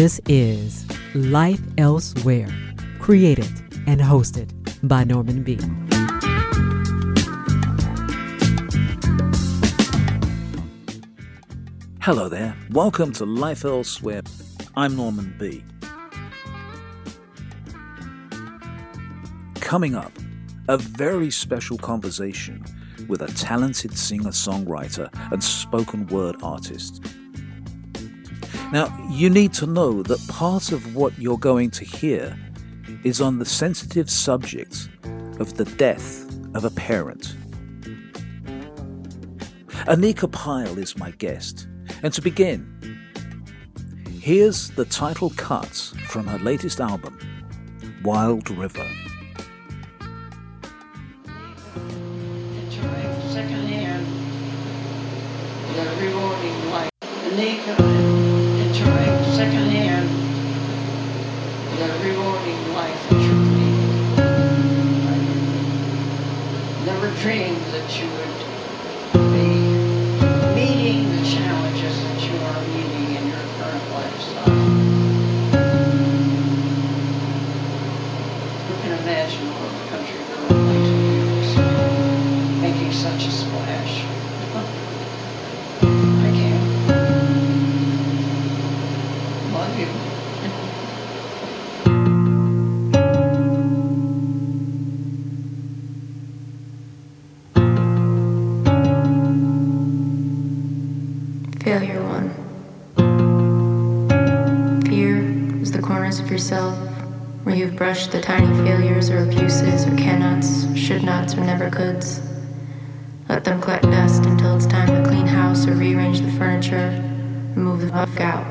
This is Life Elsewhere, created and hosted by Norman B. Hello there. Welcome to Life Elsewhere. I'm Norman B. Coming up, a very special conversation with a talented singer songwriter and spoken word artist. Now, you need to know that part of what you're going to hear is on the sensitive subject of the death of a parent. Anika Pyle is my guest. And to begin, here's the title cut from her latest album, Wild River. Secondhand the rewarding life. Anika secondhand the rewarding life that you're leading. Never dreamed that you would corners of yourself where you've brushed the tiny failures or abuses or cannots, should nots or never coulds. Let them collect dust until it's time to clean house or rearrange the furniture, remove the fuck out.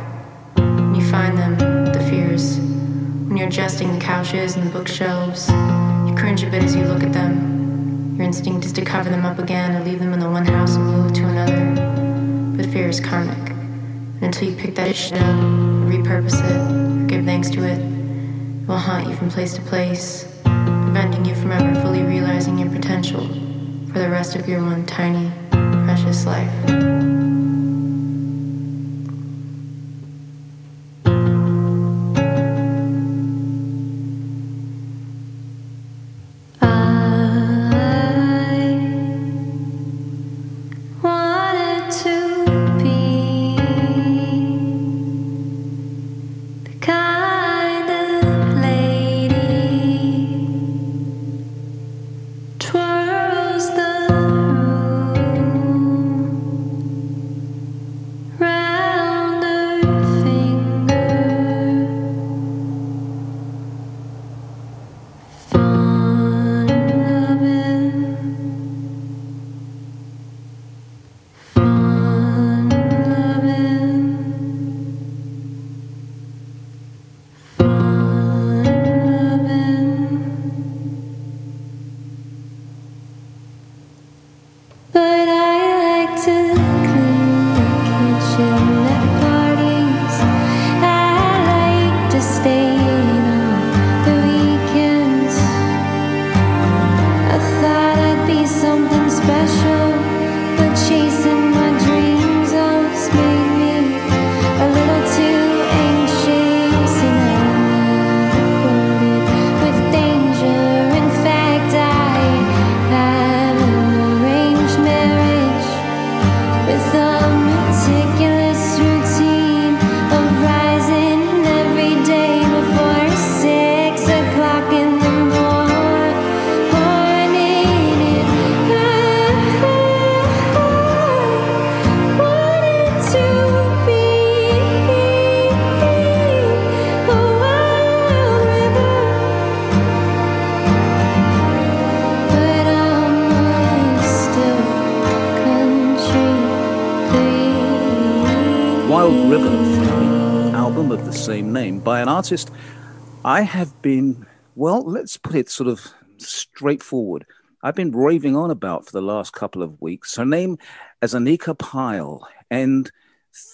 When you find them, the fears, when you're adjusting the couches and the bookshelves, you cringe a bit as you look at them. Your instinct is to cover them up again or leave them in the one house and move to another. But fear is karmic. And until you pick that shit up, repurpose it, give thanks to it, it will haunt you from place to place, preventing you from ever fully realizing your potential for the rest of your one tiny, precious life. Something special, artist I have been, well, let's put it sort of straightforward. I've been raving on about for the last couple of weeks. Her name is Anika Pyle. And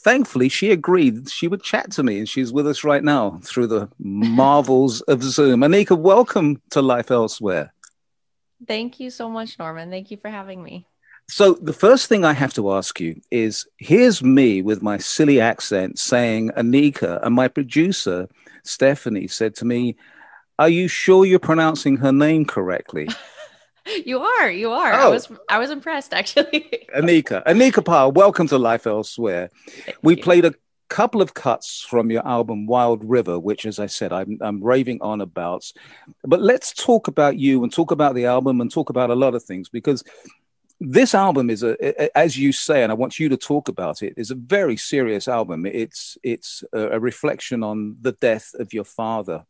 thankfully, she agreed she would chat to me. And she's with us right now through the marvels of Zoom. Anika, welcome to Life Elsewhere. Thank you so much, Norman. Thank you for having me. So the first thing I have to ask you is here's me with my silly accent saying Anika, and my producer, Stephanie, said to me, Are you sure you're pronouncing her name correctly? you are, you are. Oh. I was I was impressed actually. Anika. Anika Pyle, welcome to Life Elsewhere. Thank we you. played a couple of cuts from your album Wild River, which, as I said, I'm, I'm raving on about. But let's talk about you and talk about the album and talk about a lot of things because this album is a, as you say, and I want you to talk about it, is a very serious album. It's it's a, reflection on the death of your father.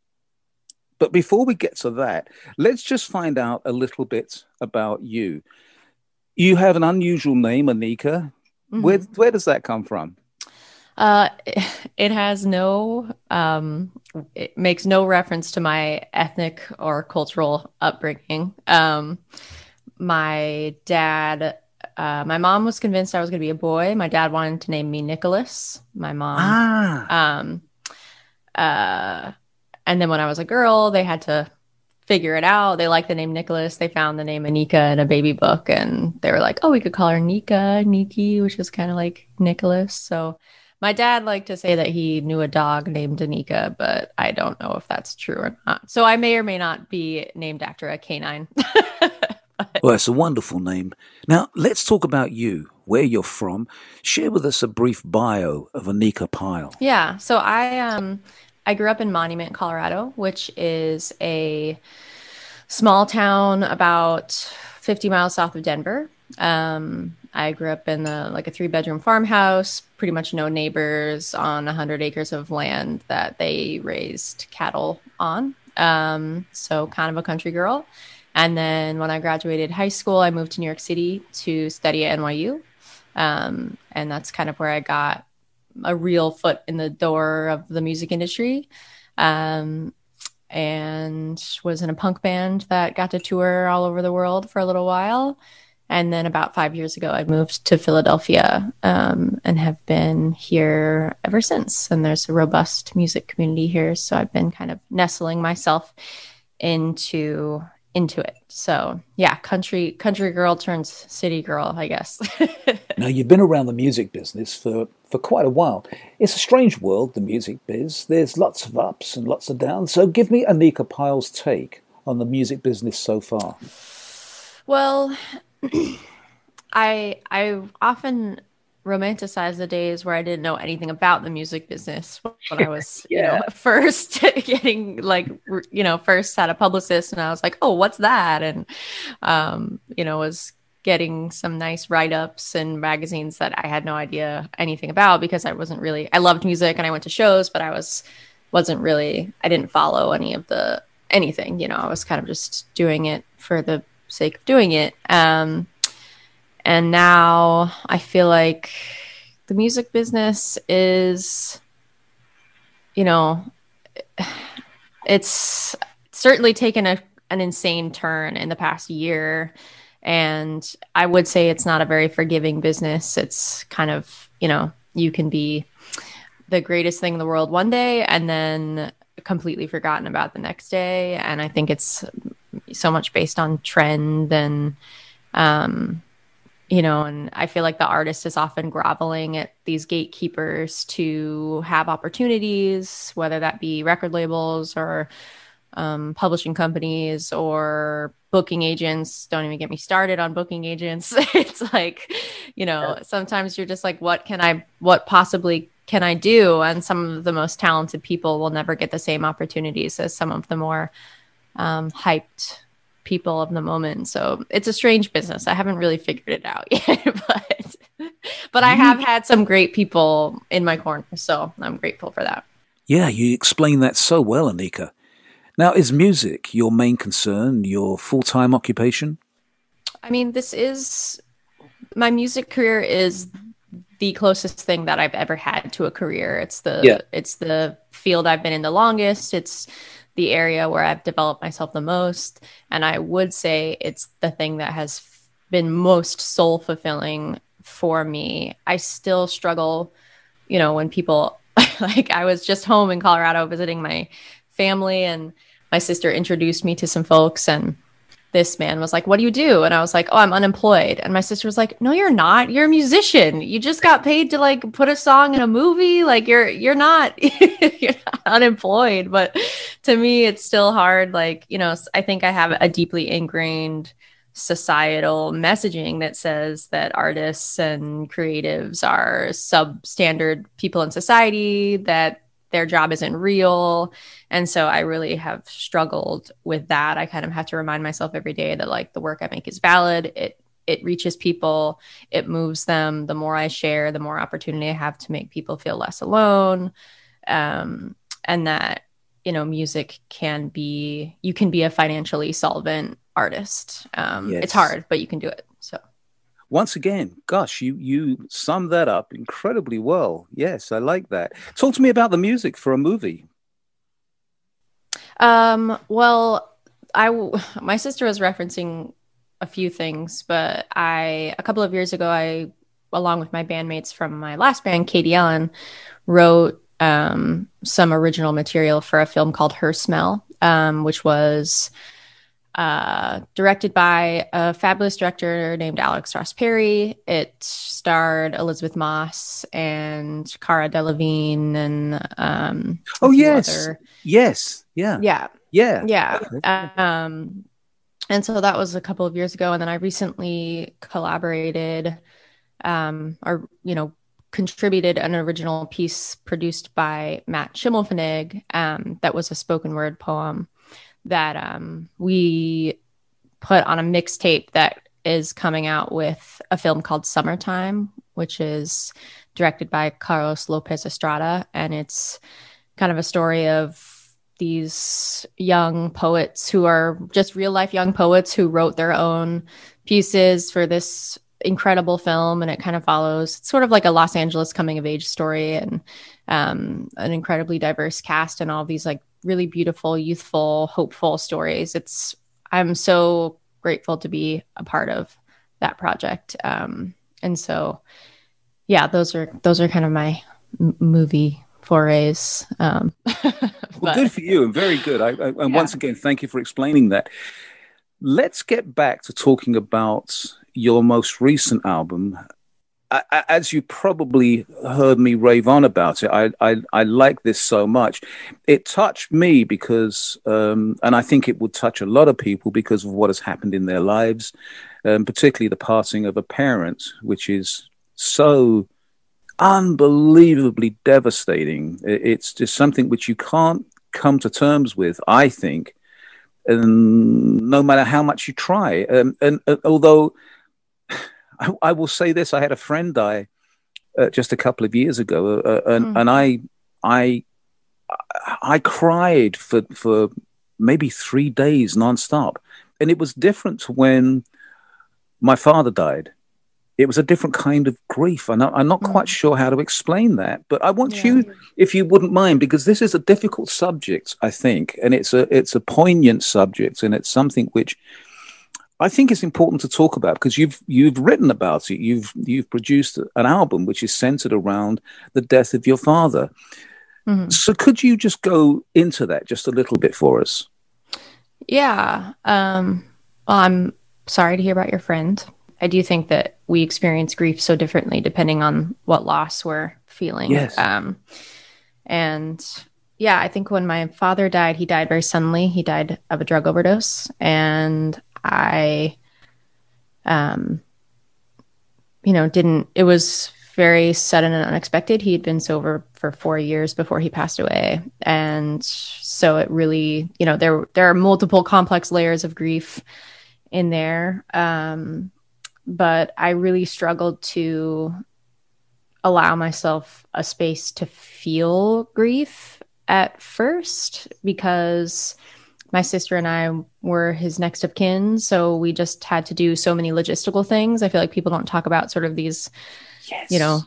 But before we get to that, let's just find out a little bit about you. You have an unusual name, Anika. Mm-hmm. Where where does that come from? Uh, it has no, um, it makes no reference to my ethnic or cultural upbringing. Um, my dad, uh, my mom was convinced I was going to be a boy. My dad wanted to name me Nicholas. My mom, ah. um, uh, and then when I was a girl, they had to figure it out. They liked the name Nicholas. They found the name Anika in a baby book, and they were like, "Oh, we could call her Nika, Niki," which is kind of like Nicholas. So my dad liked to say that he knew a dog named Anika, but I don't know if that's true or not. So I may or may not be named after a canine. well, it's a wonderful name. Now, let's talk about you, where you're from. Share with us a brief bio of Anika Pyle. Yeah. So I um I grew up in Monument, Colorado, which is a small town about 50 miles south of Denver. Um, I grew up in the like a three bedroom farmhouse, pretty much no neighbors on 100 acres of land that they raised cattle on. Um, so kind of a country girl. And then when I graduated high school, I moved to New York City to study at NYU. Um, and that's kind of where I got a real foot in the door of the music industry. Um, and was in a punk band that got to tour all over the world for a little while. And then about five years ago, I moved to Philadelphia um, and have been here ever since. And there's a robust music community here, so I've been kind of nestling myself into into it. So yeah, country country girl turns city girl, I guess. now you've been around the music business for for quite a while. It's a strange world, the music biz. There's lots of ups and lots of downs. So give me Anika Pyle's take on the music business so far. Well, I I often romanticize the days where I didn't know anything about the music business when I was, yeah. you know, first getting like, you know, first had a publicist and I was like, oh, what's that? And, um, you know, was getting some nice write ups and magazines that I had no idea anything about because I wasn't really, I loved music and I went to shows, but I was, wasn't really, I didn't follow any of the, anything, you know, I was kind of just doing it for the sake of doing it. Um, and now I feel like the music business is, you know, it's certainly taken a, an insane turn in the past year. And I would say it's not a very forgiving business. It's kind of, you know, you can be the greatest thing in the world one day and then completely forgotten about the next day. And I think it's so much based on trend and um, you know and i feel like the artist is often groveling at these gatekeepers to have opportunities whether that be record labels or um, publishing companies or booking agents. Don't even get me started on booking agents. It's like you know sometimes you're just like what can i what possibly can i do? And some of the most talented people will never get the same opportunities as some of the more um, hyped people of the moment. So it's a strange business. I haven't really figured it out yet, but but I have had some great people in my corner, so I'm grateful for that. Yeah, you explain that so well, Anika. Now, is music your main concern, your full time occupation? I mean, this is my music career is the closest thing that I've ever had to a career. It's the yeah. it's the field I've been in the longest. It's the area where I've developed myself the most. And I would say it's the thing that has been most soul fulfilling for me. I still struggle, you know, when people like I was just home in Colorado visiting my family and my sister introduced me to some folks and this man was like, What do you do? And I was like, Oh, I'm unemployed. And my sister was like, No, you're not. You're a musician. You just got paid to like put a song in a movie. Like you're you're not you're not unemployed. But to me, it's still hard. Like, you know, I think I have a deeply ingrained societal messaging that says that artists and creatives are substandard people in society, that their job isn't real. And so I really have struggled with that. I kind of have to remind myself every day that like the work I make is valid. It it reaches people, it moves them. The more I share, the more opportunity I have to make people feel less alone. Um, and that, you know, music can be you can be a financially solvent artist. Um, yes. it's hard, but you can do it. Once again, gosh, you you summed that up incredibly well. Yes, I like that. Talk to me about the music for a movie. Um, well, I my sister was referencing a few things, but I a couple of years ago, I along with my bandmates from my last band, Katie Ellen, wrote um, some original material for a film called Her Smell, um, which was uh, directed by a fabulous director named Alex Ross Perry. It starred Elisabeth Moss and Cara Delevingne and um, oh yes, other... yes, yeah, yeah, yeah, yeah. Okay. Um, and so that was a couple of years ago, and then I recently collaborated, um, or you know, contributed an original piece produced by Matt Schimmelpfennig um, that was a spoken word poem that um, we put on a mixtape that is coming out with a film called Summertime, which is directed by Carlos Lopez Estrada. And it's kind of a story of these young poets who are just real life young poets who wrote their own pieces for this incredible film and it kind of follows it's sort of like a los angeles coming of age story and um, an incredibly diverse cast and all these like really beautiful, youthful, hopeful stories. It's I'm so grateful to be a part of that project. Um, and so, yeah, those are those are kind of my m- movie forays. Um, well, good for you and very good. I, I, and yeah. once again, thank you for explaining that. Let's get back to talking about your most recent album, as you probably heard me rave on about it, I, I, I like this so much. It touched me because, um, and I think it would touch a lot of people because of what has happened in their lives, um, particularly the passing of a parent, which is so unbelievably devastating. It's just something which you can't come to terms with, I think, and no matter how much you try. Um, and uh, although I, I, will say this: I had a friend die uh, just a couple of years ago, uh, uh and, mm. and I, I, I cried for for maybe three days nonstop, and it was different when my father died. It was a different kind of grief, and I'm not mm. quite sure how to explain that. But I want yeah. you, if you wouldn't mind, because this is a difficult subject, I think, and it's a it's a poignant subject, and it's something which I think it's important to talk about because you've you've written about it. You've you've produced an album which is centered around the death of your father. Mm-hmm. So could you just go into that just a little bit for us? Yeah. Um, well, I'm sorry to hear about your friend. I do think that we experience grief so differently depending on what loss we're feeling. Yes. Um, and yeah, I think when my father died, he died very suddenly. He died of a drug overdose, and I, um, you know, didn't, it was very sudden and unexpected. He had been sober for four years before he passed away. And so it really, you know, there, there are multiple complex layers of grief in there. Um, but I really struggled to allow myself a space to feel grief at first because my sister and I were his next of kin. So we just had to do so many logistical things. I feel like people don't talk about sort of these, yes. you know,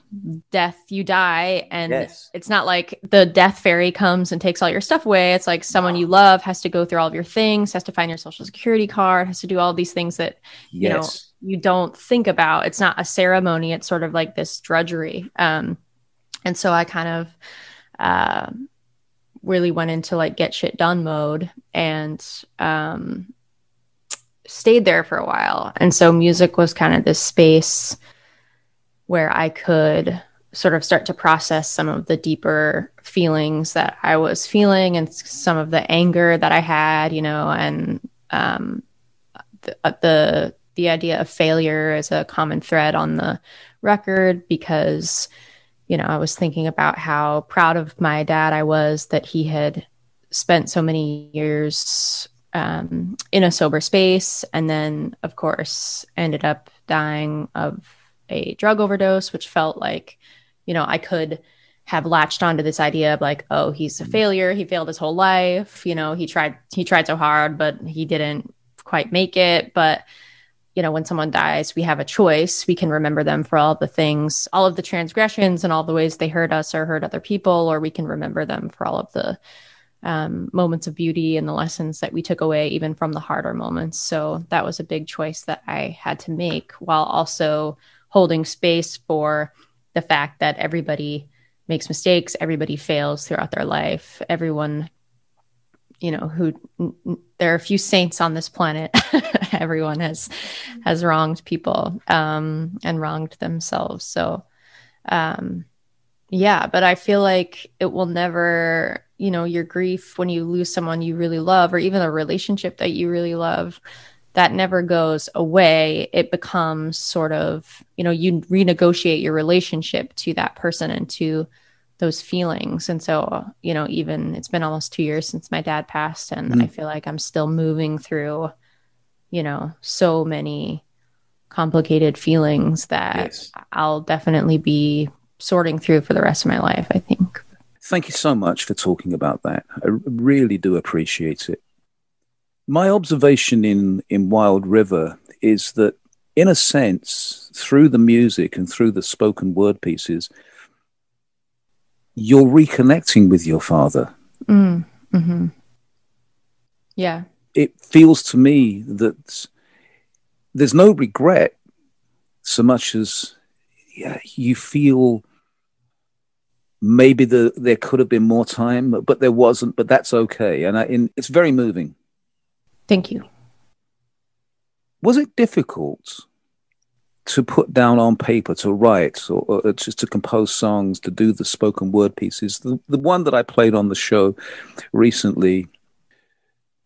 death, you die. And yes. it's not like the death fairy comes and takes all your stuff away. It's like someone you love has to go through all of your things, has to find your social security card, has to do all these things that, you know, you don't think about. It's not a ceremony. It's sort of like this drudgery. Um, and so I kind of, uh, really went into like get shit done mode and um stayed there for a while. And so music was kind of this space where I could sort of start to process some of the deeper feelings that I was feeling and some of the anger that I had, you know, and um, the, uh, the the idea of failure is a common thread on the record because you know I was thinking about how proud of my dad I was that he had spent so many years um, in a sober space and then of course ended up dying of a drug overdose which felt like you know, I could have latched onto this idea of like, oh, he's a failure. He failed his whole life. You know, he tried he tried so hard, but he didn't quite make it. But you know, when someone dies, we have a choice. We can remember them for all the things, all of the transgressions and all the ways they hurt us or hurt other people, or we can remember them for all of the um, moments of beauty and the lessons that we took away, even from the harder moments. So that was a big choice that I had to make while also holding space for the fact that everybody makes mistakes, everybody fails throughout their life, everyone, you know, who there are a few saints on this planet. everyone has has wronged people um, and wronged themselves. So, um, yeah, but I feel like it will never, you know, your grief when you lose someone you really love, or even a relationship that you really love that never goes away. It becomes sort of, you know, you renegotiate your relationship to that person and to those feelings. And so, you know, even it's been almost two years since my dad passed, and mm. I feel like I'm still moving through, you know, so many complicated feelings that yes. I'll definitely be sorting through for the rest of my life, I think. Thank you so much for talking about that. I really do appreciate it my observation in in Wild River is that, in a sense, through the music and through the spoken word pieces, you're reconnecting with your father. Mm, mm-hmm. Yeah. It feels to me that there's no regret so much as yeah, you feel maybe the, there could have been more time, but there wasn't, but that's okay. And I, in, it's very moving. Thank you. Was it difficult to put down on paper, to write, or, or, just to compose songs, to do the spoken word pieces? The, the one that I played on the show recently,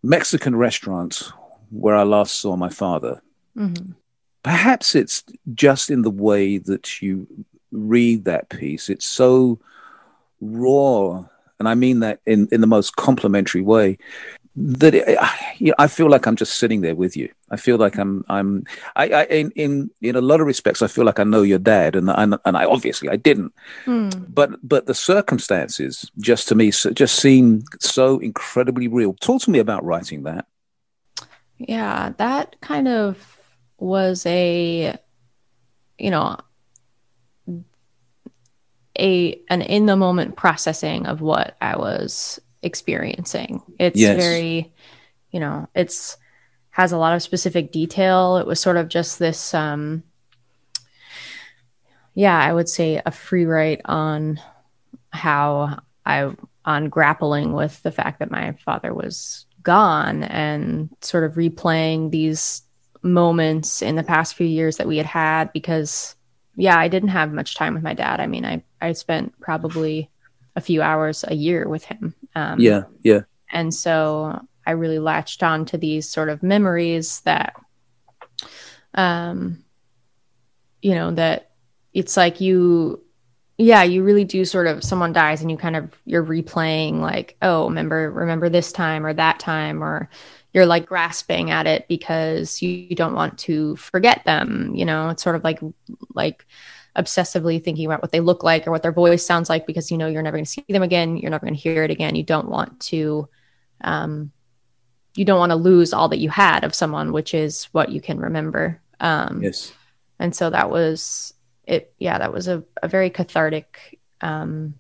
Mexican restaurant where I last saw my father. Mm-hmm. Perhaps it's just in the way that you read that piece. It's so raw, and I mean that in, in the most complimentary way that it, I feel like I'm just sitting there with you. I feel like I'm I'm I, I in in in a lot of respects I feel like I know your dad and and, and I obviously I didn't. Hmm. But but the circumstances just to me just seem so incredibly real. Talk to me about writing that. Yeah, that kind of was a you know a an in the moment processing of what I was experiencing. It's yes. very, you know, it's has a lot of specific detail. It was sort of just this um yeah, I would say a free write on how I on grappling with the fact that my father was gone and sort of replaying these moments in the past few years that we had had because yeah, I didn't have much time with my dad. I mean, I I spent probably a few hours a year with him. Um, yeah, yeah. And so I really latched on to these sort of memories that, um, you know, that it's like you, yeah, you really do sort of someone dies and you kind of you're replaying like, oh, remember, remember this time or that time, or you're like grasping at it because you, you don't want to forget them. You know, it's sort of like like obsessively thinking about what they look like or what their voice sounds like because you know you're never going to see them again you're never going to hear it again. You don't want to um, you don't want to lose all that you had of someone which is what you can remember. Um, yes. and so that was it yeah that was a, a very cathartic um,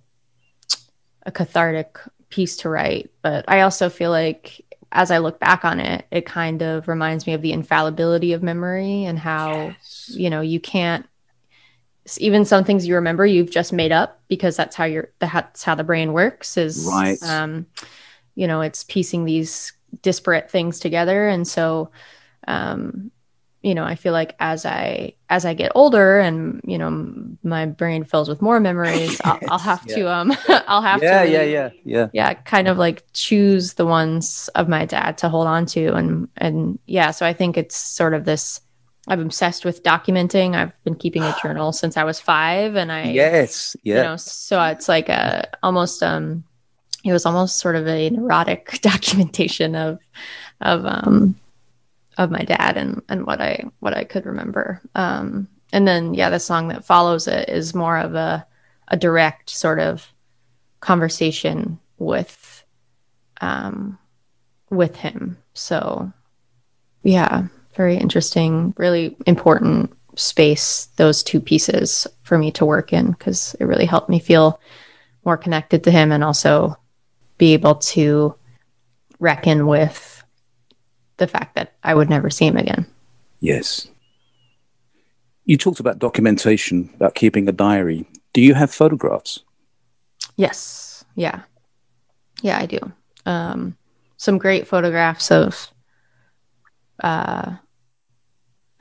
a cathartic piece to write. But i also feel like as I look back on it, it kind of reminds me of the infallibility of memory and how, yes. you know, you can't even some things you remember you've just made up because that's how your that's how the brain works is right um you know it's piecing these disparate things together and so um, you know, I feel like as I as I get older and you know my brain fills with more memories, I'll, I'll have yeah. to um I'll have Yeah, to yeah, yeah, yeah. yeah kind of like choose the ones of my dad to hold on to and and yeah so i think it's sort of this i'm obsessed with documenting. I've been keeping a journal since i was five and i Yes, yeah. you know so it's like a almost um it was almost sort of a neurotic documentation of of um of my dad and and what i what i could remember. Um and then yeah the song that follows it is more of a a direct sort of conversation with um with him. So yeah very interesting really important space those two pieces for me to work in because it really helped me feel more connected to him and also be able to reckon with the fact that I would never see him again. Yes. You talked about documentation, about keeping a diary. Do you have photographs? Yes. Yeah. Yeah, I do. Um, some great photographs of uh,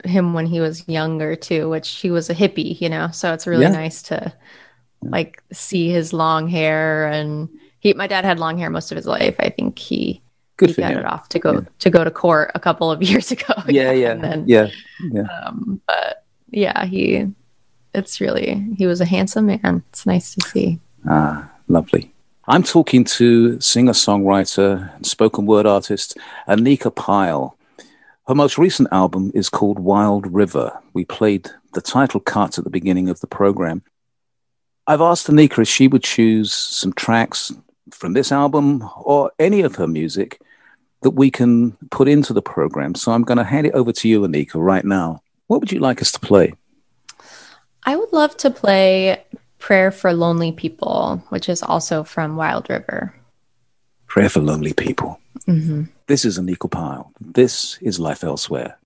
him when he was younger too, which he was a hippie, you know. So it's really Yeah. nice to like see his long hair and he my dad had long hair most of his life. I think he Good he got him. it off to go to go to court a couple of years ago. Yeah, yeah, And then yeah. um, but yeah, he it's really he was a handsome man. It's nice to see. Ah, lovely. I'm talking to singer songwriter and spoken word artist Anika Pyle. Her most recent album is called Wild River. We played the title cut at the beginning of the program. I've asked Anika if she would choose some tracks from this album or any of her music that we can put into the program. So I'm going to hand it over to you, Anika, right now. What would you like us to play? I would love to play Prayer for Lonely People, which is also from Wild River. Prayer for Lonely People. hmm This is Anika Pyle. This is Life Elsewhere.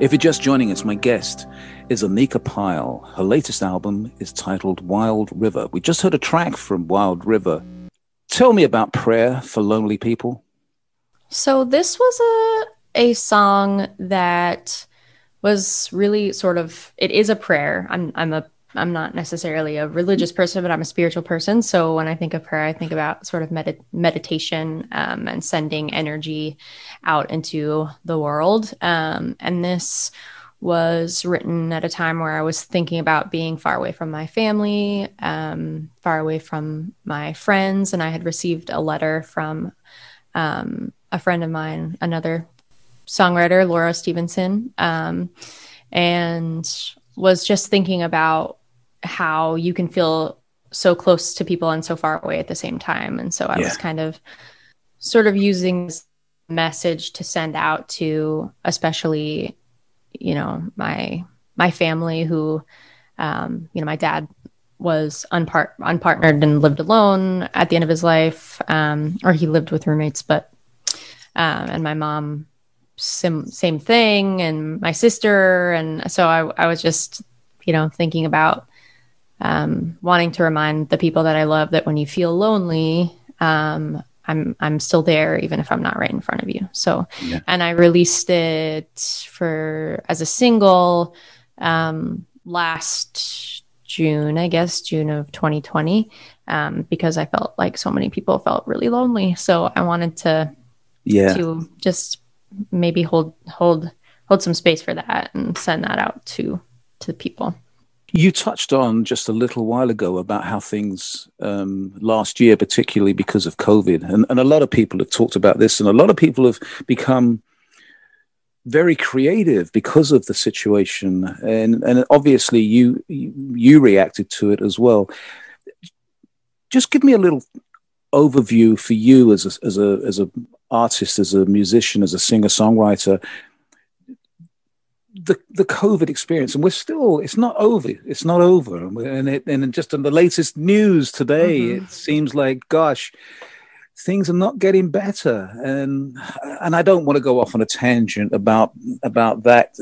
If you're just joining us, my guest is Anika Pyle. Her latest album is titled Wild River. We just heard a track from Wild River. Tell me about Prayer for Lonely People. So this was a a song that was really sort of it is a prayer. I'm I'm a I'm not necessarily a religious person, but I'm a spiritual person. So when I think of prayer, I think about sort of med- meditation um, and sending energy out into the world. Um, and this was written at a time where I was thinking about being far away from my family, um, far away from my friends. And I had received a letter from um, a friend of mine, another songwriter, Laura Stevenson, um, and was just thinking about how you can feel so close to people and so far away at the same time. And so I yeah. was kind of sort of using this message to send out to especially, you know, my my family who um, you know, my dad was unpart- unpartnered and lived alone at the end of his life, um, or he lived with roommates, but um, and my mom sim- same thing, and my sister, and so I, I was just you know thinking about um, wanting to remind the people that I love that when you feel lonely, um, I'm I'm still there even if I'm not right in front of you. So, yeah. and I released it for as a single um, last June, I guess June of 2020, um, because I felt like so many people felt really lonely. So I wanted to yeah to just maybe hold hold hold some space for that and send that out to to people. You touched on just a little while ago about how things um, last year, particularly because of COVID, and, and a lot of people have talked about this, and a lot of people have become very creative because of the situation, and and obviously you you reacted to it as well. Just give me a little overview for you as a, as a as a artist, as a musician, as a singer songwriter the the COVID experience, and we're still it's not over. It's not over, and it, and just in the latest news today, mm-hmm. it seems like gosh, things are not getting better, and and I don't want to go off on a tangent about about that,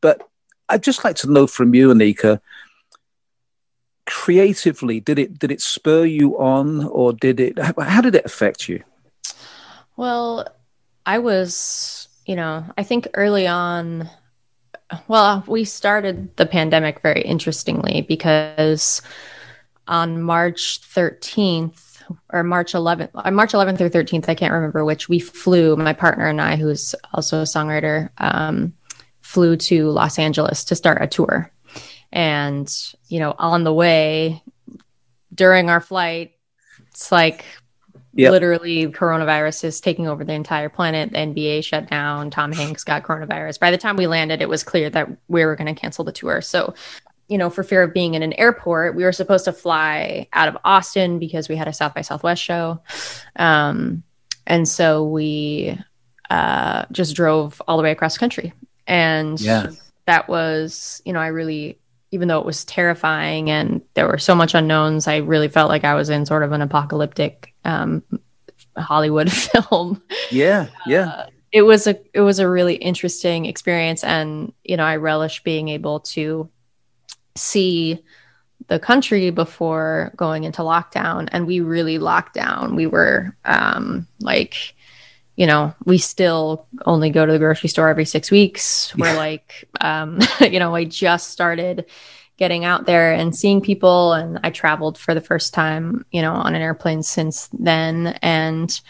but I'd just like to know from you, Anika, creatively, did it did it spur you on, or did it? How did it affect you? Well, I was, you know, I think early on well, we started the pandemic very interestingly because on March 13th or March 11th, uh, March 11th or 13th, I can't remember which, we flew, my partner and I, who's also a songwriter, um, flew to Los Angeles to start a tour. And, you know, on the way during our flight, it's like Yep. Literally, coronavirus is taking over the entire planet. The NBA shut down. Tom Hanks got coronavirus. By the time we landed, it was clear that we were going to cancel the tour. So, you know, for fear of being in an airport, we were supposed to fly out of Austin because we had a South by Southwest show. Um, and so we uh, just drove all the way across country. And yeah. that was, you know, I really even though it was terrifying and there were so much unknowns, I really felt like I was in sort of an apocalyptic um, Hollywood film. Yeah, yeah. Uh, it was a it was a really interesting experience, and you know I relish being able to see the country before going into lockdown, and we really locked down. We were um, like you know, we still only go to the grocery store every six weeks. We're like, um, you know, I just started getting out there and seeing people. And I traveled for the first time, you know, on an airplane since then. And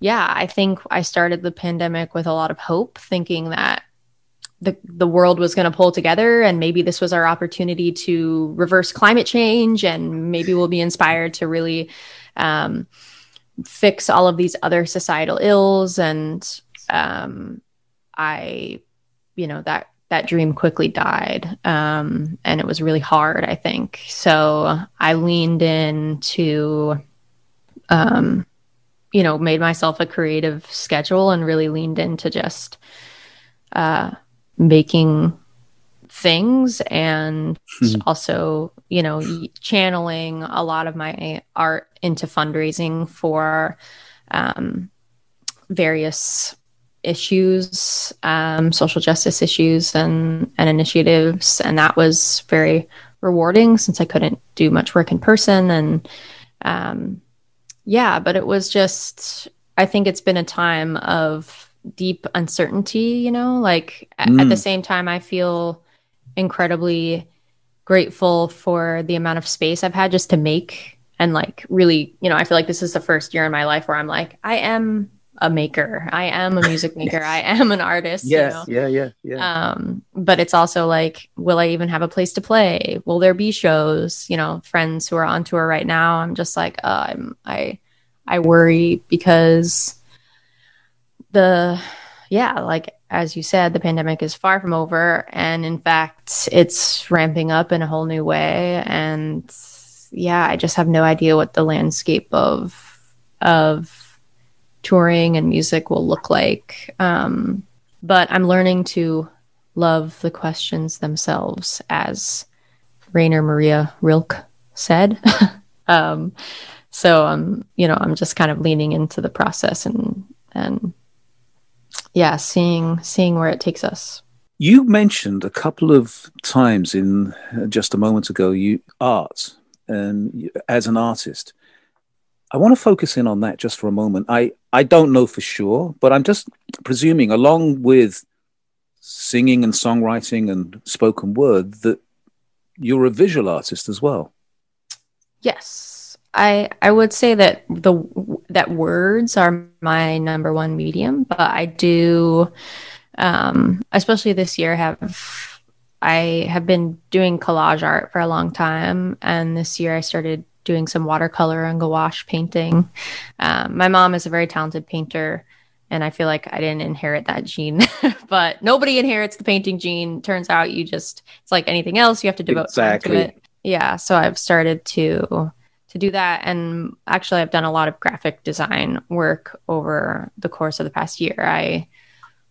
yeah, I think I started the pandemic with a lot of hope, thinking that the the world was going to pull together and maybe this was our opportunity to reverse climate change and maybe we'll be inspired to really um, fix all of these other societal ills and um, i you know that that dream quickly died um, and it was really hard i think so i leaned into um, you know made myself a creative schedule and really leaned into just uh, making things and hmm. also you know channeling a lot of my art into fundraising for um, various issues, um, social justice issues, and and initiatives, and that was very rewarding since I couldn't do much work in person, and um, yeah, but it was just I think it's been a time of deep uncertainty. You know, like mm. at the same time, I feel incredibly grateful for the amount of space I've had just to make and like really, you know, I feel like this is the first year in my life where I'm like, I am a maker. I am a music maker. yes. I am an artist. Yes. You know? Yeah. Yeah. Yeah. Um, but it's also like, will I even have a place to play? Will there be shows? You know, friends who are on tour right now. I'm just like, uh, I'm, I, I worry because the, yeah, like as you said, the pandemic is far from over. And in fact, it's ramping up in a whole new way. And yeah, I just have no idea what the landscape of, of touring and music will look like. Um, but I'm learning to love the questions themselves, as Rainer Maria Rilke said. um, so um, you know, I'm just kind of leaning into the process and and yeah, seeing seeing where it takes us. You mentioned a couple of times in uh, just a moment ago you art and as an artist. I want to focus in on that just for a moment. I, I don't know for sure, but I'm just presuming, along with singing and songwriting and spoken word, that you're a visual artist as well. Yes. I I would say that the that words are my number one medium, but I do, um, especially this year, have I have been doing collage art for a long time, and this year I started doing some watercolor and gouache painting. Um, my mom is a very talented painter, and I feel like I didn't inherit that gene, but nobody inherits the painting gene. Turns out you just it's like anything else; you have to devote exactly. time to it. Yeah, so I've started to to do that. And actually, I've done a lot of graphic design work over the course of the past year. I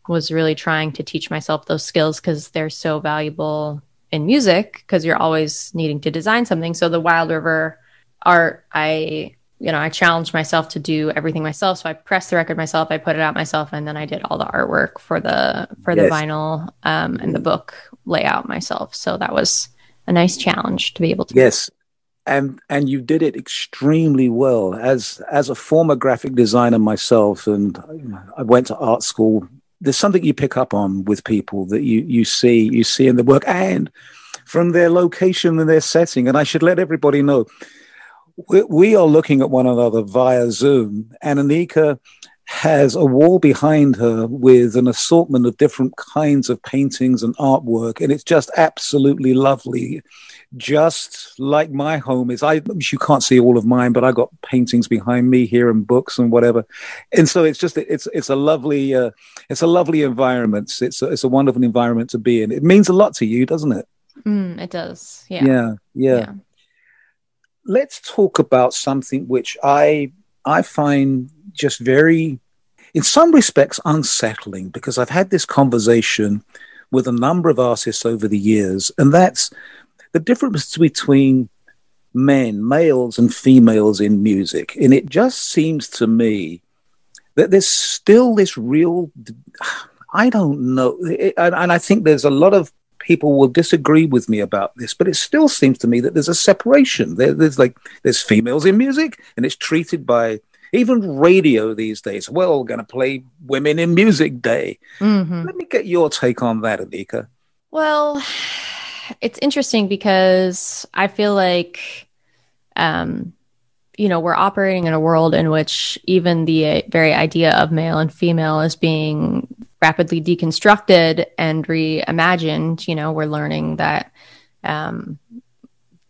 was really trying to teach myself those skills because they're so valuable in music because you're always needing to design something. So the Wild River art, I you know, I challenged myself to do everything myself. So I pressed the record myself, I put it out myself, and then I did all the artwork for the for the yes. vinyl um, and the book layout myself. So that was a nice challenge to be able to. Yes, and and you did it extremely well as as a former graphic designer myself and i went to art school there's something you pick up on with people that you you see you see in the work and from their location and their setting and i should let everybody know we, we are looking at one another via zoom and anika has a wall behind her with an assortment of different kinds of paintings and artwork and it's just absolutely lovely just like my home is. I you can't see all of mine, but I got paintings behind me here and books and whatever, and so it's just it's it's a lovely uh, it's a lovely environment. It's a, it's a wonderful environment to be in. It means a lot to you, doesn't it? Mm, it does. Yeah. yeah. Yeah. Yeah. Let's talk about something which I I find just very, in some respects, unsettling because I've had this conversation with a number of artists over the years, and that's the difference between men, males, and females in music. And it just seems to me that there's still this real, I don't know, and I think there's a lot of people will disagree with me about this, but it still seems to me that there's a separation. There, there's like, there's females in music, and it's treated by even radio these days. Well, we're all going to play Women in Music Day. Mm-hmm. Let me get your take on that, Anika. Well, it's interesting because I feel like, um, you know, we're operating in a world in which even the uh, very idea of male and female is being rapidly deconstructed and reimagined. You know, we're learning that um,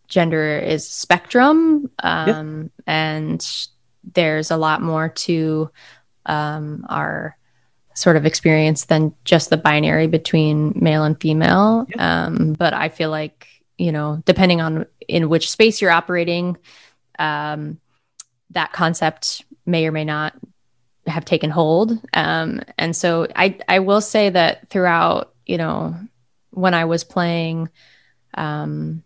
gender is spectrum, um, yep. and there's a lot more to um, our sort of experience than just the binary between male and female. Yeah. Um, but I feel like, you know, depending on in which space you're operating, um, that concept may or may not have taken hold. Um, and so I, I will say that throughout, you know, when I was playing, um,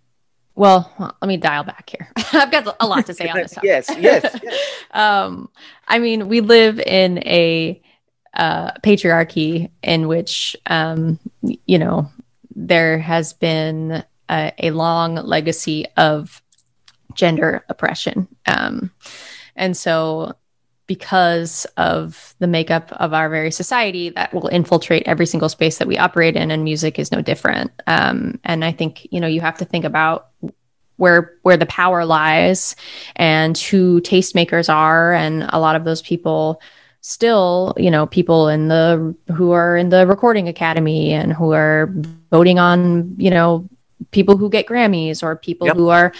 well, let me dial back here. I've got a lot to say on this. yes, yes. yes. um, I mean, we live in a uh, patriarchy in which um, you know there has been a, a long legacy of gender oppression um, and so because of the makeup of our very society that will infiltrate every single space that we operate in and music is no different um, and i think you know you have to think about where where the power lies and who tastemakers are and a lot of those people still you know people in the who are in the recording academy and who are voting on you know people who get grammys or people yep. who are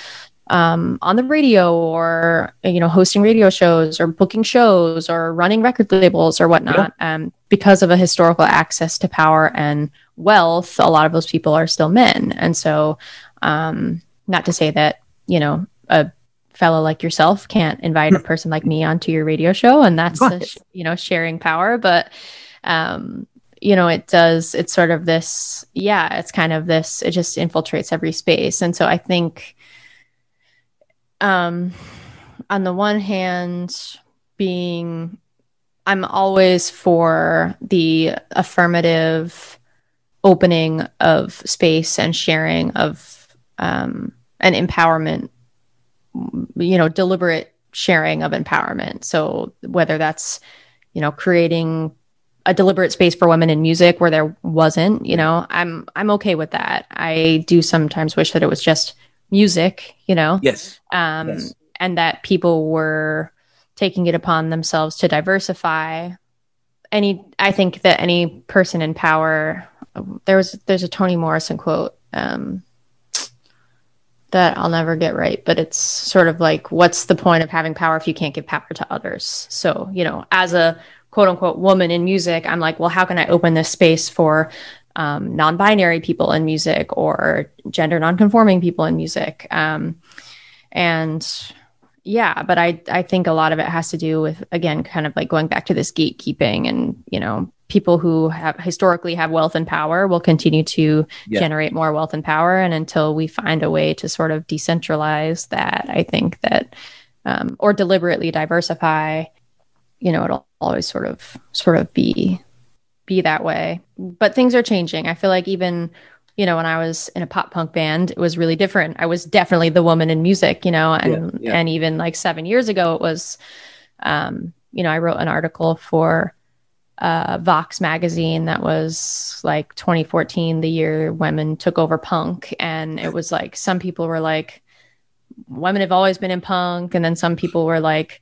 um, on the radio or you know hosting radio shows or booking shows or running record labels or whatnot yeah. um, because of a historical access to power and wealth a lot of those people are still men. And so um, not to say that you know a fellow like yourself can't invite a person like me onto your radio show and that's you know sharing power but um you know it does it's sort of this yeah it's kind of this it just infiltrates every space. And so i think um, on the one hand, being, I'm always for the affirmative opening of space and sharing of um, an empowerment, you know, deliberate sharing of empowerment. So whether that's, you know, creating a deliberate space for women in music where there wasn't, you know, I'm I'm okay with that. I do sometimes wish that it was just music, you know? Yes. Um, yes. And that people were taking it upon themselves to diversify. Any, I think that any person in power, there was, there's a Toni Morrison quote um, that I'll never get right, but it's sort of like, what's the point of having power if you can't give power to others? So, you know, as a quote unquote woman in music, I'm like, well, how can I open this space for um, non-binary people in music or gender non-conforming people in music um, and yeah but i i think a lot of it has to do with again kind of like going back to this gatekeeping and you know people who have historically have wealth and power will continue to yeah. generate more wealth and power and until we find a way to sort of decentralize that i think that um, or deliberately diversify you know it'll always sort of sort of be be that way. But things are changing. I feel like even you know when I was in a pop punk band, it was really different. I was definitely the woman in music, you know, and yeah, yeah. and even like 7 years ago it was um you know, I wrote an article for uh, Vox magazine that was like 2014, the year women took over punk. And it was like some people were like, women have always been in punk. And then some people were like,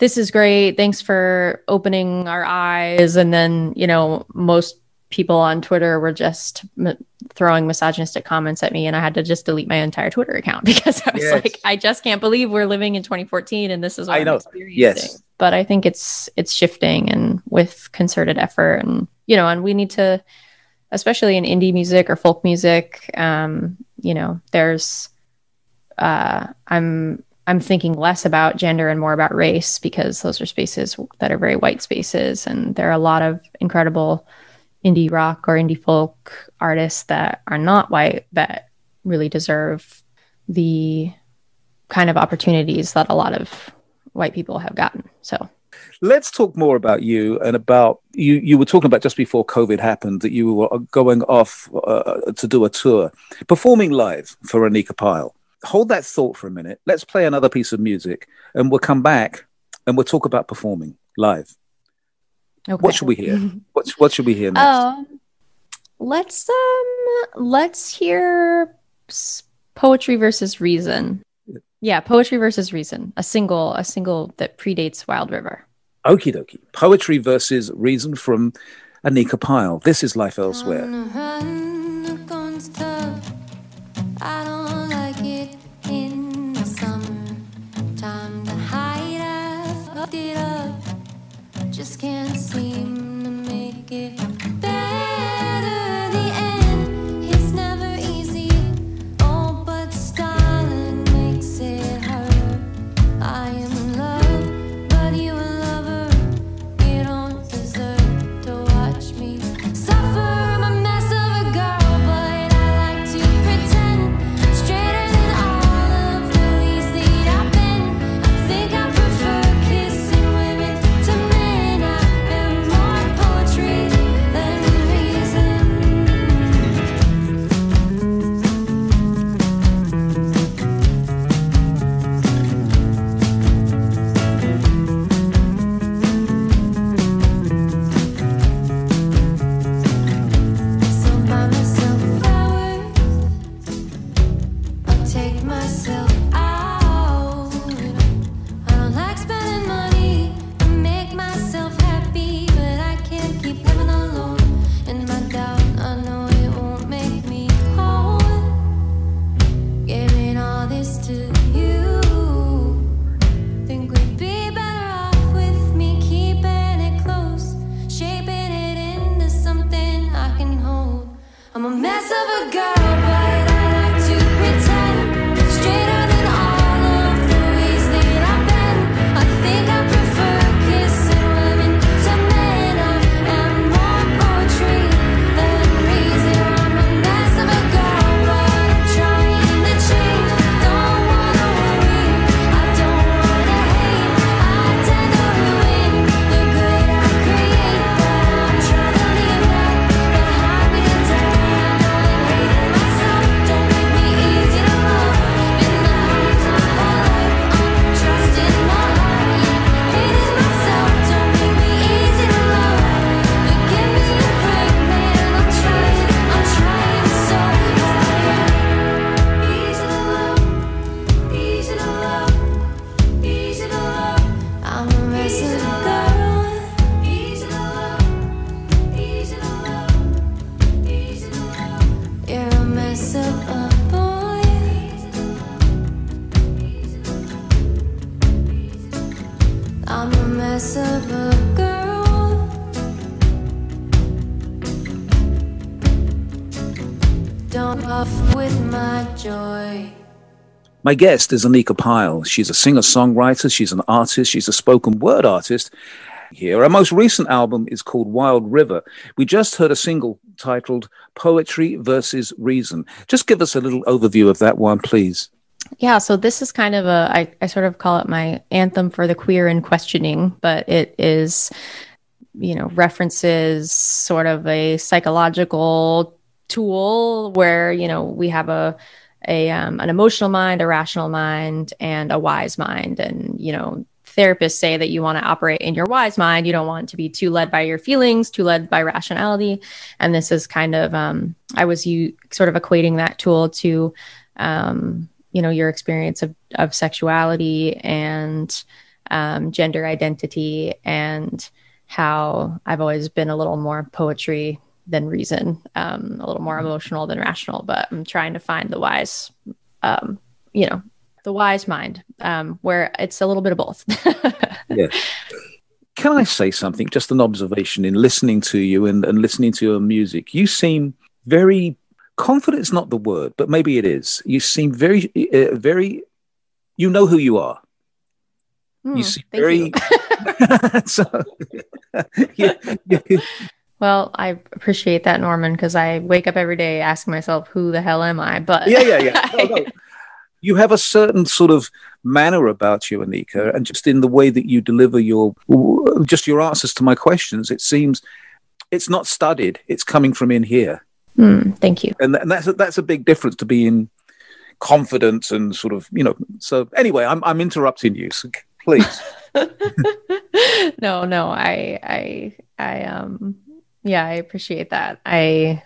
this is great. Thanks for opening our eyes. And then, you know, most people on Twitter were just m- throwing misogynistic comments at me, and I had to just delete my entire Twitter account because I was yes. like, I just can't believe we're living in 2014 and this is what I I'm know. experiencing. Yes. But I think it's it's shifting and with concerted effort, and you know, and we need to, especially in indie music or folk music, um, you know, there's, uh, I'm I'm thinking less about gender and more about race because those are spaces that are very white spaces. And there are a lot of incredible indie rock or indie folk artists that are not white that really deserve the kind of opportunities that a lot of white people have gotten. So let's talk more about you and about you you were talking about just before covid happened that you were going off uh, to do a tour performing live for anika pyle hold that thought for a minute. Let's play another piece of music and we'll come back and we'll talk about performing live. Okay. What should we hear? what, what should we hear next? Um, let's um let's hear poetry versus reason. Yeah, poetry versus reason. A single, a single that predates Wild River. Okie dokie. Poetry versus reason from Anika Pyle. This is Life Elsewhere. To My guest is Anika Pyle. She's a singer songwriter, she's an artist, she's a spoken word artist. Here, her most recent album is called Wild River. We just heard a single titled Poetry versus Reason. Just give us a little overview of that one, please. Yeah, so this is kind of a I, I sort of call it my anthem for the queer and questioning, but it is, you know, references sort of a psychological tool where, you know, we have a a um, an emotional mind, a rational mind, and a wise mind. And, you know, therapists say that you want to operate in your wise mind. You don't want to be too led by your feelings, too led by rationality. And this is kind of um, I was you sort of equating that tool to um, you know your experience of, of sexuality and um, gender identity and how i've always been a little more poetry than reason um, a little more emotional than rational but i'm trying to find the wise um, you know the wise mind um, where it's a little bit of both Yeah. Can I say something? Just an observation in listening to you and, and listening to your music. You seem very confident is not the word, but maybe it is. You seem very, uh, very, you know who you are. Hmm, you seem thank very, you. so, yeah. Well i appreciate that norman because i wake up every day asking myself who the hell am i but yeah, yeah, yeah. No, no. You have a certain sort of manner about you, Anika, and just in the way that you deliver your just your answers to my questions, it seems it's not studied; it's coming from in here, Hmm, thank you and, th- and that's a, that's a big difference to being confident and sort of you know. So anyway, I'm I'm interrupting you, so please. no, no, I, I, I, um, yeah, I appreciate that. I,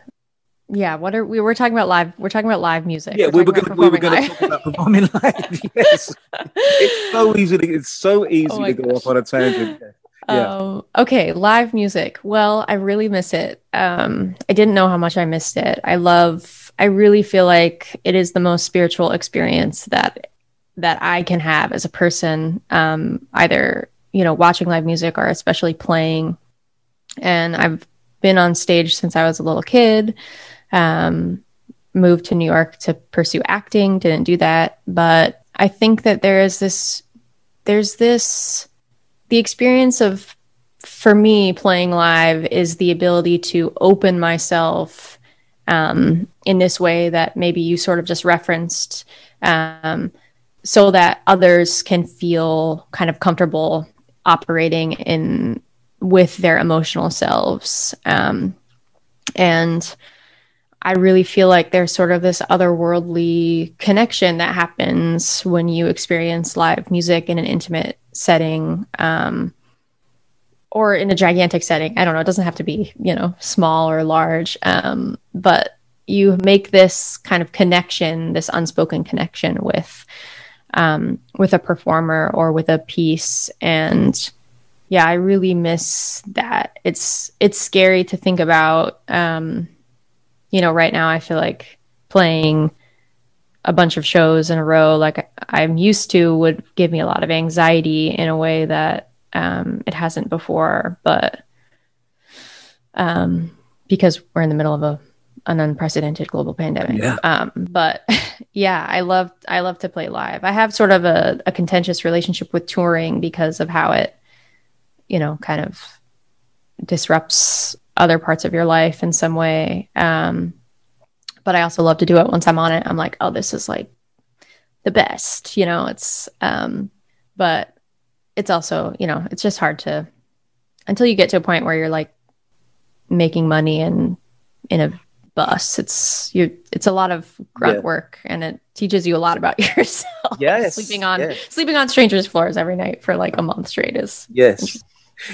yeah, what are we? We're talking about live. We're talking about live music. Yeah, we were going about we were to live. talk about performing live. Yes, it's so easy. To, it's so easy Oh to go gosh. off on a tangent. Yeah. Um, okay, live music. Well, I really miss it. Um, I didn't know how much I missed it. I love. I really feel like it is the most spiritual experience that that I can have as a person. Um, either you know, watching live music or especially playing. And I've been on stage since I was a little kid. Um, moved to New York to pursue acting. Didn't do that, but I think that there is this. There's this the experience of for me playing live is the ability to open myself um, in this way that maybe you sort of just referenced um, so that others can feel kind of comfortable operating in with their emotional selves um, and i really feel like there's sort of this otherworldly connection that happens when you experience live music in an intimate setting um, or in a gigantic setting. I don't know. It doesn't have to be, you know, small or large. Um, but you make this kind of connection, this unspoken connection with um, with a performer or with a piece. And yeah, I really miss that. It's it's scary to think about. Um, you know, right now I feel like playing a bunch of shows in a row like I'm used to would give me a lot of anxiety in a way that um, it hasn't before. But um, because we're in the middle of a an unprecedented global pandemic. Yeah. Um, but yeah, I love I love to play live. I have sort of a, a contentious relationship with touring because of how it, you know, kind of disrupts other parts of your life in some way. Um, but I also love to do it once I'm on it. I'm like, oh, this is like the best, you know, it's um but it's also, you know, it's just hard to until you get to a point where you're like making money and in a bus. It's you it's a lot of grunt Yeah. work and it teaches you a lot about yourself. Yes, sleeping on yes. sleeping on strangers' floors every night for like a month straight is Yes.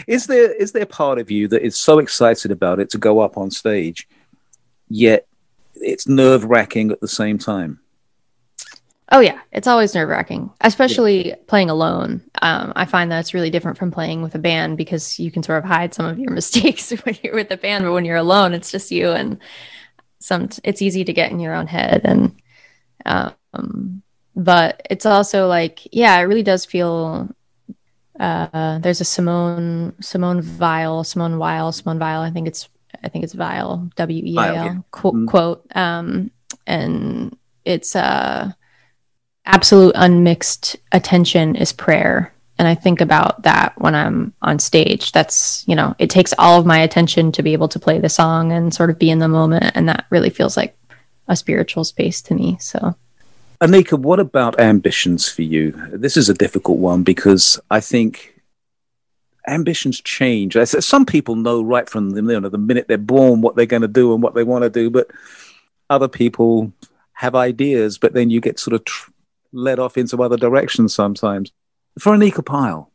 Is there is there part of you that is so excited about it to go up on stage, yet it's nerve wracking at the same time? Oh yeah, it's always nerve wracking, especially playing alone. Um, I find that it's really different from playing with a band because you can sort of hide some of your mistakes when you're with a band, but when you're alone, it's just you, and some it's easy to get in your own head. And um, but it's also like, yeah, it really does feel. Uh, there's a Simone Simone Weil Simone Weil Simone Weil. I think it's I think it's Weil W E yeah. L quote Mm. quote. Um, and it's uh absolute unmixed attention is prayer and i think about that when i'm on stage that's you know it takes all of my attention to be able to play the song and sort of be in the moment and that really feels like a spiritual space to me so Anika, what about ambitions for you? This is a difficult one because I think ambitions change. Some people know right from the, you know, the minute they're born what they're going to do and what they want to do, but other people have ideas, but then you get sort of tr- led off into other directions sometimes. For Anika Pyle,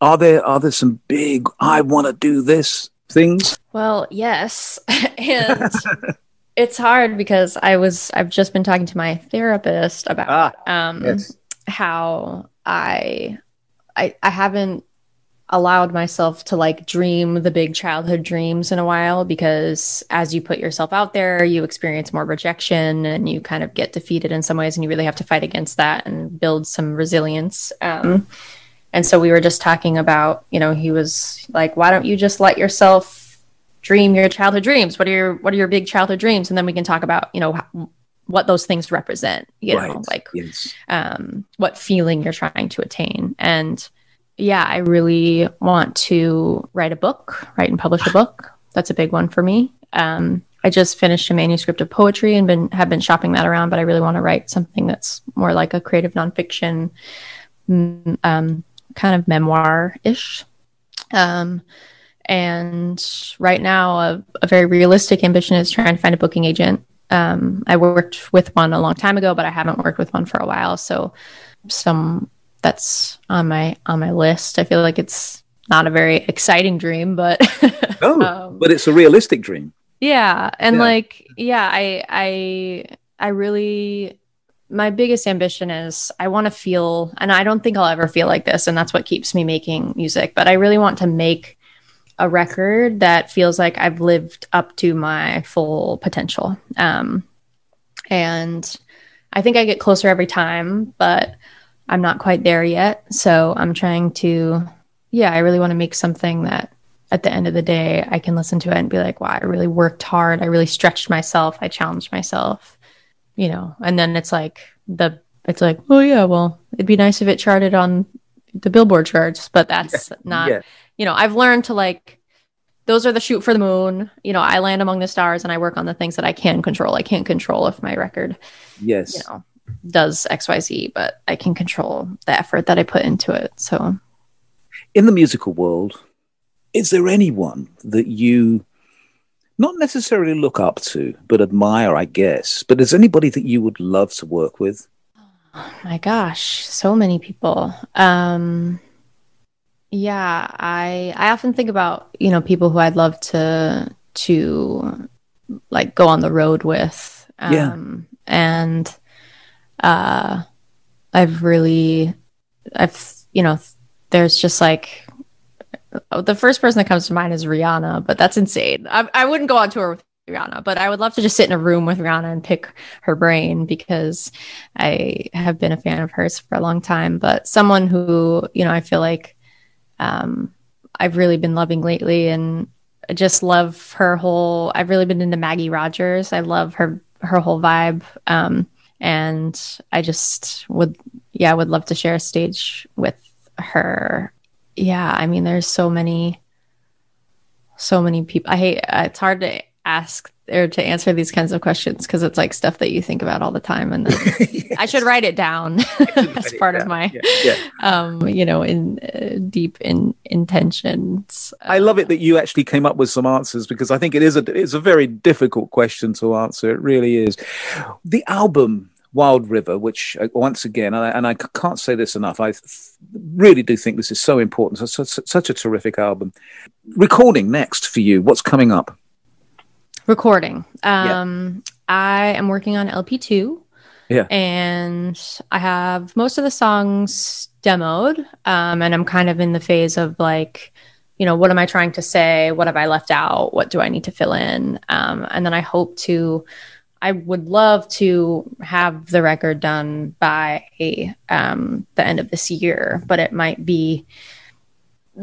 are there are there some big I want to do this things? well yes and it's hard because i was i've just been talking to my therapist about um how I, I I haven't allowed myself to like dream the big childhood dreams in a while because as you put yourself out there you experience more rejection and you kind of get defeated in some ways and you really have to fight against that and build some resilience. Um, and so we were just talking about you know he was like why don't you just let yourself dream your childhood dreams what are your what are your big childhood dreams and then we can talk about you know how, what those things represent you know like yes. um, what feeling you're trying to attain. And yeah, I really want to write a book, write and publish a book. That's a big one for me. Um, I just finished a manuscript of poetry and been have been shopping that around, but I really want to write something that's more like a creative nonfiction, mm, um, kind of memoir ish. Um, and right now, a, a very realistic ambition is trying to find a booking agent. Um, I worked with one a long time ago, but I haven't worked with one for a while. So, some that's on my on my list. I feel like it's not a very exciting dream, but Oh, um, but it's a realistic dream. yeah and Yeah. like yeah i i i really my biggest ambition is i want to feel and i don't think i'll ever feel like this and that's what keeps me making music but i really want to make a record that feels like i've lived up to my full potential um and i think i get closer every time but i'm not quite there yet so i'm trying to yeah i really want to make something that at the end of the day, I can listen to it and be like, wow, I really worked hard. I really stretched myself. I challenged myself, you know, and then it's like the, it's like, oh yeah, well, it'd be nice if it charted on the billboard charts, but that's not, yeah. You know, I've learned to like, those are the shoot for the moon. You know, I land among the stars and I work on the things that I can control. I can't control if my record, Yes. you know, does XYZ, but I can control the effort that I put into it. So, in the musical world, is there anyone that you not necessarily look up to, but admire, I guess? But is anybody that you would love to work with? my gosh so many people um yeah i i often think about you know people who i'd love to to like go on the road with. Um Yeah. and uh i've really i've you know there's just like oh, the first person that comes to mind is rihanna but that's insane. I, I wouldn't go on tour with rihanna but i would love to just sit in a room with rihanna and pick her brain because I have been a fan of hers for a long time, but someone who, you know, I feel like um, I've really been loving lately and I just love her whole. I've really been into Maggie Rogers. I love her her whole vibe, um, and I just would yeah would love to share a stage with her. Yeah, I mean, there's so many, so many people. I hate. It's hard to ask or to answer these kinds of questions because it's like stuff that you think about all the time, and then I should write it down as part of my, Yeah, yeah. um, you know, in uh, deep in intentions. I love it that you actually came up with some answers because I think it is a it's a very difficult question to answer. It really is. The album Wild River, which uh, once again, and I, and I can't say this enough, I th- really do think this is so important. Such, such, such a terrific album. Recording next for you. What's coming up? Recording. Um, I am working on LP2 Yeah. and I have most of the songs demoed. Um, and I'm kind of in the phase of like, you know, what am I trying to say? What have I left out? What do I need to fill in? Um, and then I hope to, I would love to have the record done by um, the end of this year, but it might be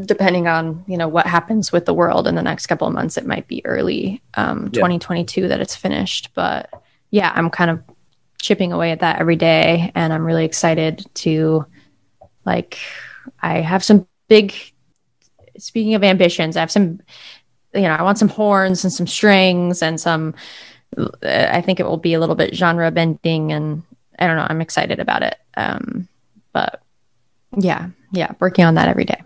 depending on you know what happens with the world in the next couple of months it might be early um Yeah. 2022 that it's finished. But yeah i'm kind of chipping away at that every day and i'm really excited to like i have some big speaking of ambitions i have some you know i want some horns and some strings and some i think it will be a little bit genre bending and i don't know i'm excited about it. Um but yeah yeah working on that every day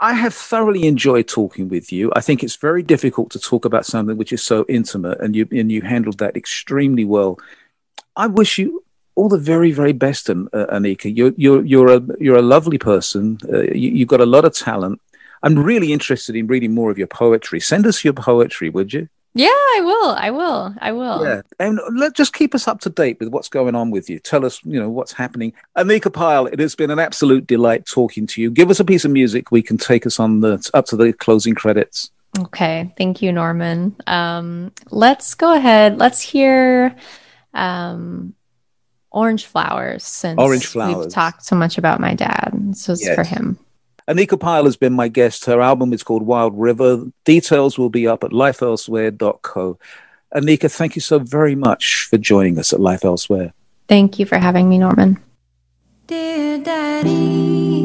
I, have thoroughly enjoyed talking with you. I think it's very difficult to talk about something which is so intimate, and you and you handled that extremely well. I wish you all the very, very best, uh, Anika. You're you're you're a you're a lovely person. Uh, you, you've got a lot of talent. I'm really interested in reading more of your poetry. Send us your poetry, would you? Yeah, I will. I will. I will. Yeah, and let just keep us up to date with what's going on with you. Tell us, you know, what's happening. Anika Pyle, it has been an absolute delight talking to you. Give us a piece of music we can take us on the up to the closing credits. Okay. Thank you, Norman. Um, let's go ahead. Let's hear um, Orange Flowers since Orange we've talked so much about my dad. This was for him. Anika Pyle has been my guest. Her album is called Wild River. Details will be up at lifeelsewhere.co. Anika, thank you so very much for joining us at Life Elsewhere. Thank you for having me, Norman. Dear Daddy,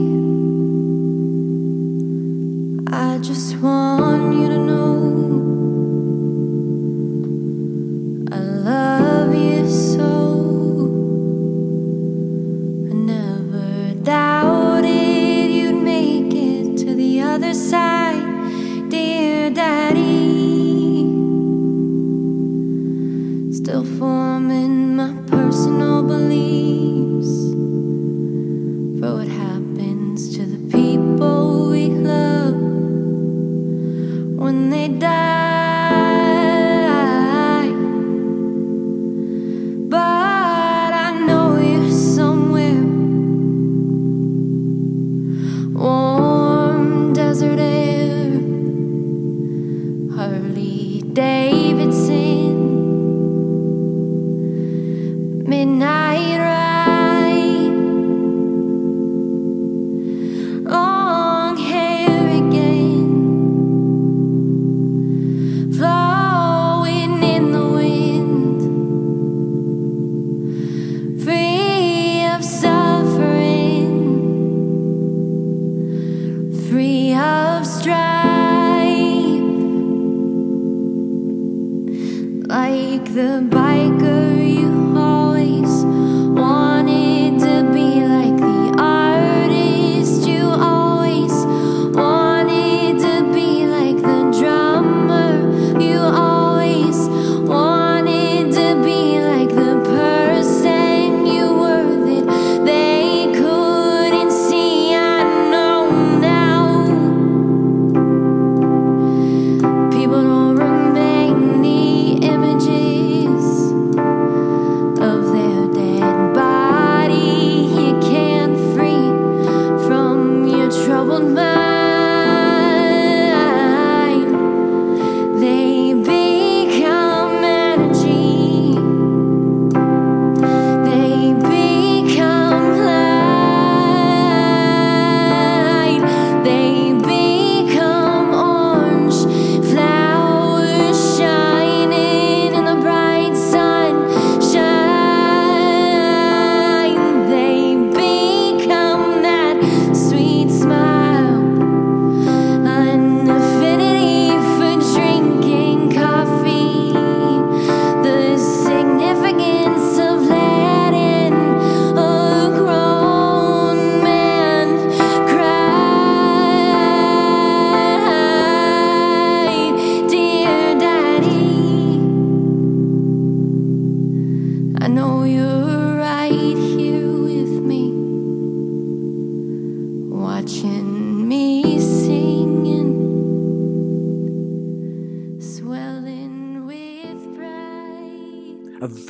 I just want you to know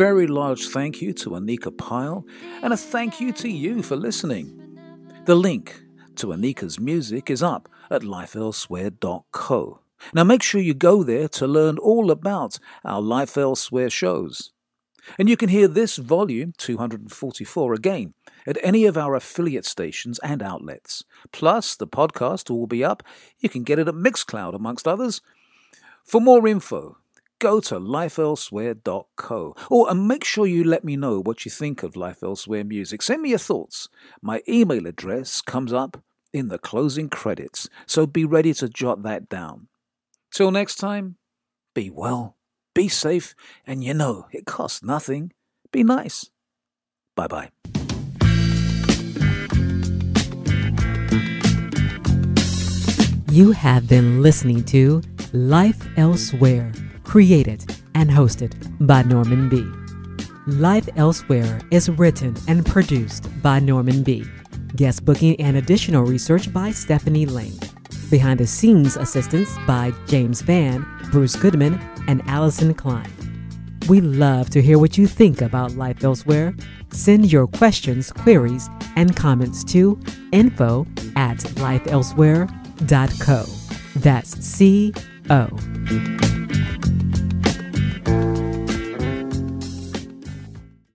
very large thank you to Anika Pyle, and a thank you to you for listening. The link to Anika's music is up at lifeelsewhere.co. Now make sure you go there to learn all about our Life Elsewhere shows. And you can hear this volume 244 again at any of our affiliate stations and outlets. Plus, the podcast will be up. You can get it at Mixcloud, amongst others. For more info, go to lifeelsewhere.co. Or and make sure you let me know what you think of Life Elsewhere music. Send me your thoughts. My email address comes up in the closing credits, so be ready to jot that down. Till next time, be well, be safe, and you know it costs nothing. Be nice. Bye bye. You have been listening to Life Elsewhere, created and hosted by Norman B. Life Elsewhere is written and produced by Norman B. Guest booking and additional research by Stephanie Lane. Behind the scenes assistance by James Van, Bruce Goodman, and Allison Klein. We love to hear what you think about Life Elsewhere. Send your questions, queries, and comments to info at lifeelsewhere.co. That's C O.